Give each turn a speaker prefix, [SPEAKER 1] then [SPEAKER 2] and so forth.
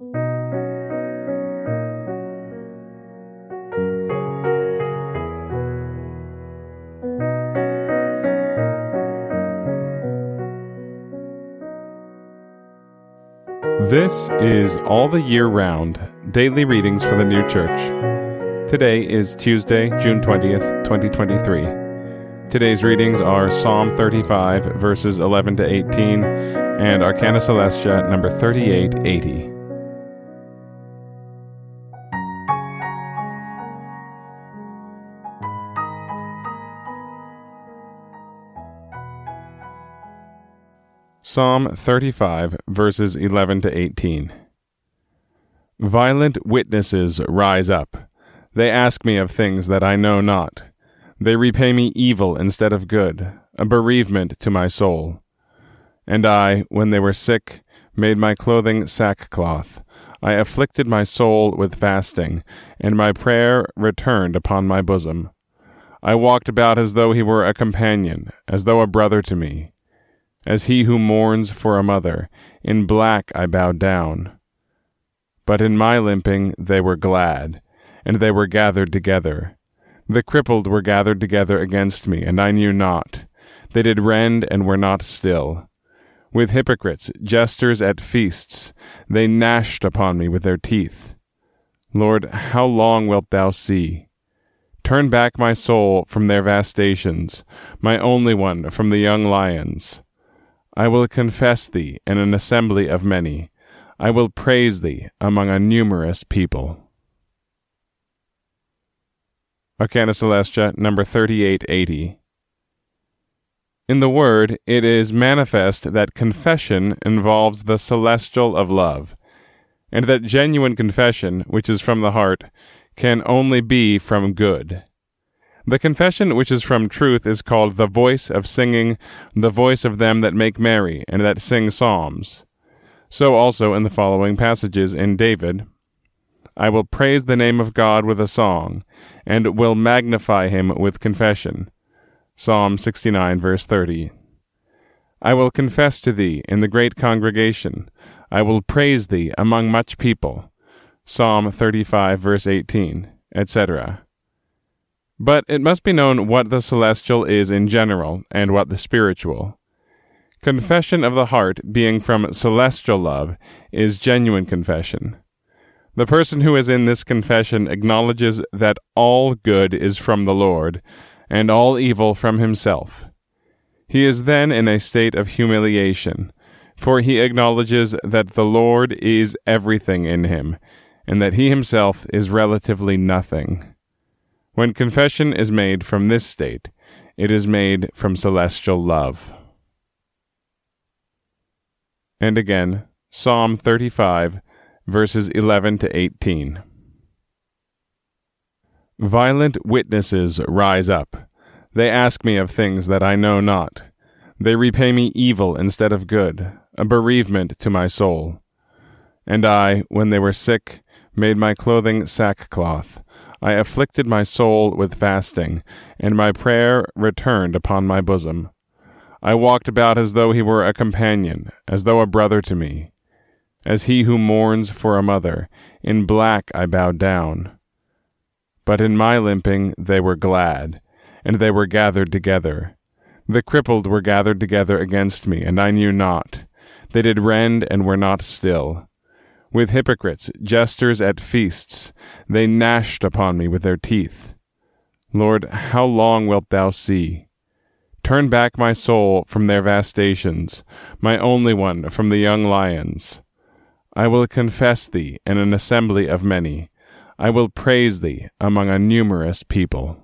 [SPEAKER 1] This is All the Year Round Daily Readings for the New Church. Today is Tuesday, June 20th, 2023. Today's readings are Psalm 35, verses 11 to 18, and Arcana Coelestia, number 3880. Psalm 35, verses 11 to 18. Violent witnesses rise up. They ask me of things that I know not. They repay me evil instead of good, a bereavement to my soul. And I, when they were sick, made my clothing sackcloth. I afflicted my soul with fasting, and my prayer returned upon my bosom. I walked about as though he were a companion, as though a brother to me as he who mourns for a mother. In black I bowed down. But in my limping they were glad, and they were gathered together. The crippled were gathered together against me, and I knew not. They did rend and were not still. With hypocrites, jesters at feasts, they gnashed upon me with their teeth. Lord, how long wilt thou see? Turn back my soul from their vastations, my only one from the young lions. I will confess thee in an assembly of many. I will praise thee among a numerous people. Arcana Coelestia, number 3880. In the Word, it is manifest that confession involves the celestial of love, and that genuine confession, which is from the heart, can only be from good. The confession which is from truth is called the voice of singing, the voice of them that make merry, and that sing psalms. So also in the following passages in David I will praise the name of God with a song, and will magnify him with confession. Psalm 69, verse 30. I will confess to thee in the great congregation. I will praise thee among much people. Psalm 35, verse 18, etc. But it must be known what the celestial is in general, and what the spiritual. Confession of the heart, being from celestial love, is genuine confession. The person who is in this confession acknowledges that all good is from the Lord, and all evil from himself. He is then in a state of humiliation, for he acknowledges that the Lord is everything in him, and that he himself is relatively nothing. When confession is made from this state, it is made from celestial love. And again, Psalm 35, verses 11 to 18. Violent witnesses rise up. They ask me of things that I know not. They repay me evil instead of good, a bereavement to my soul. And I, when they were sick, made my clothing sackcloth. I afflicted my soul with fasting, and my prayer returned upon my bosom. I walked about as though he were a companion, as though a brother to me. As he who mourns for a mother, in black I bowed down. But in my limping they were glad, and they were gathered together. The crippled were gathered together against me, and I knew not. They did rend and were not still. With hypocrites, jesters at feasts, they gnashed upon me with their teeth. Lord, how long wilt thou see? Turn back my soul from their vastations, my only one from the young lions. I will confess thee in an assembly of many. I will praise thee among a numerous people.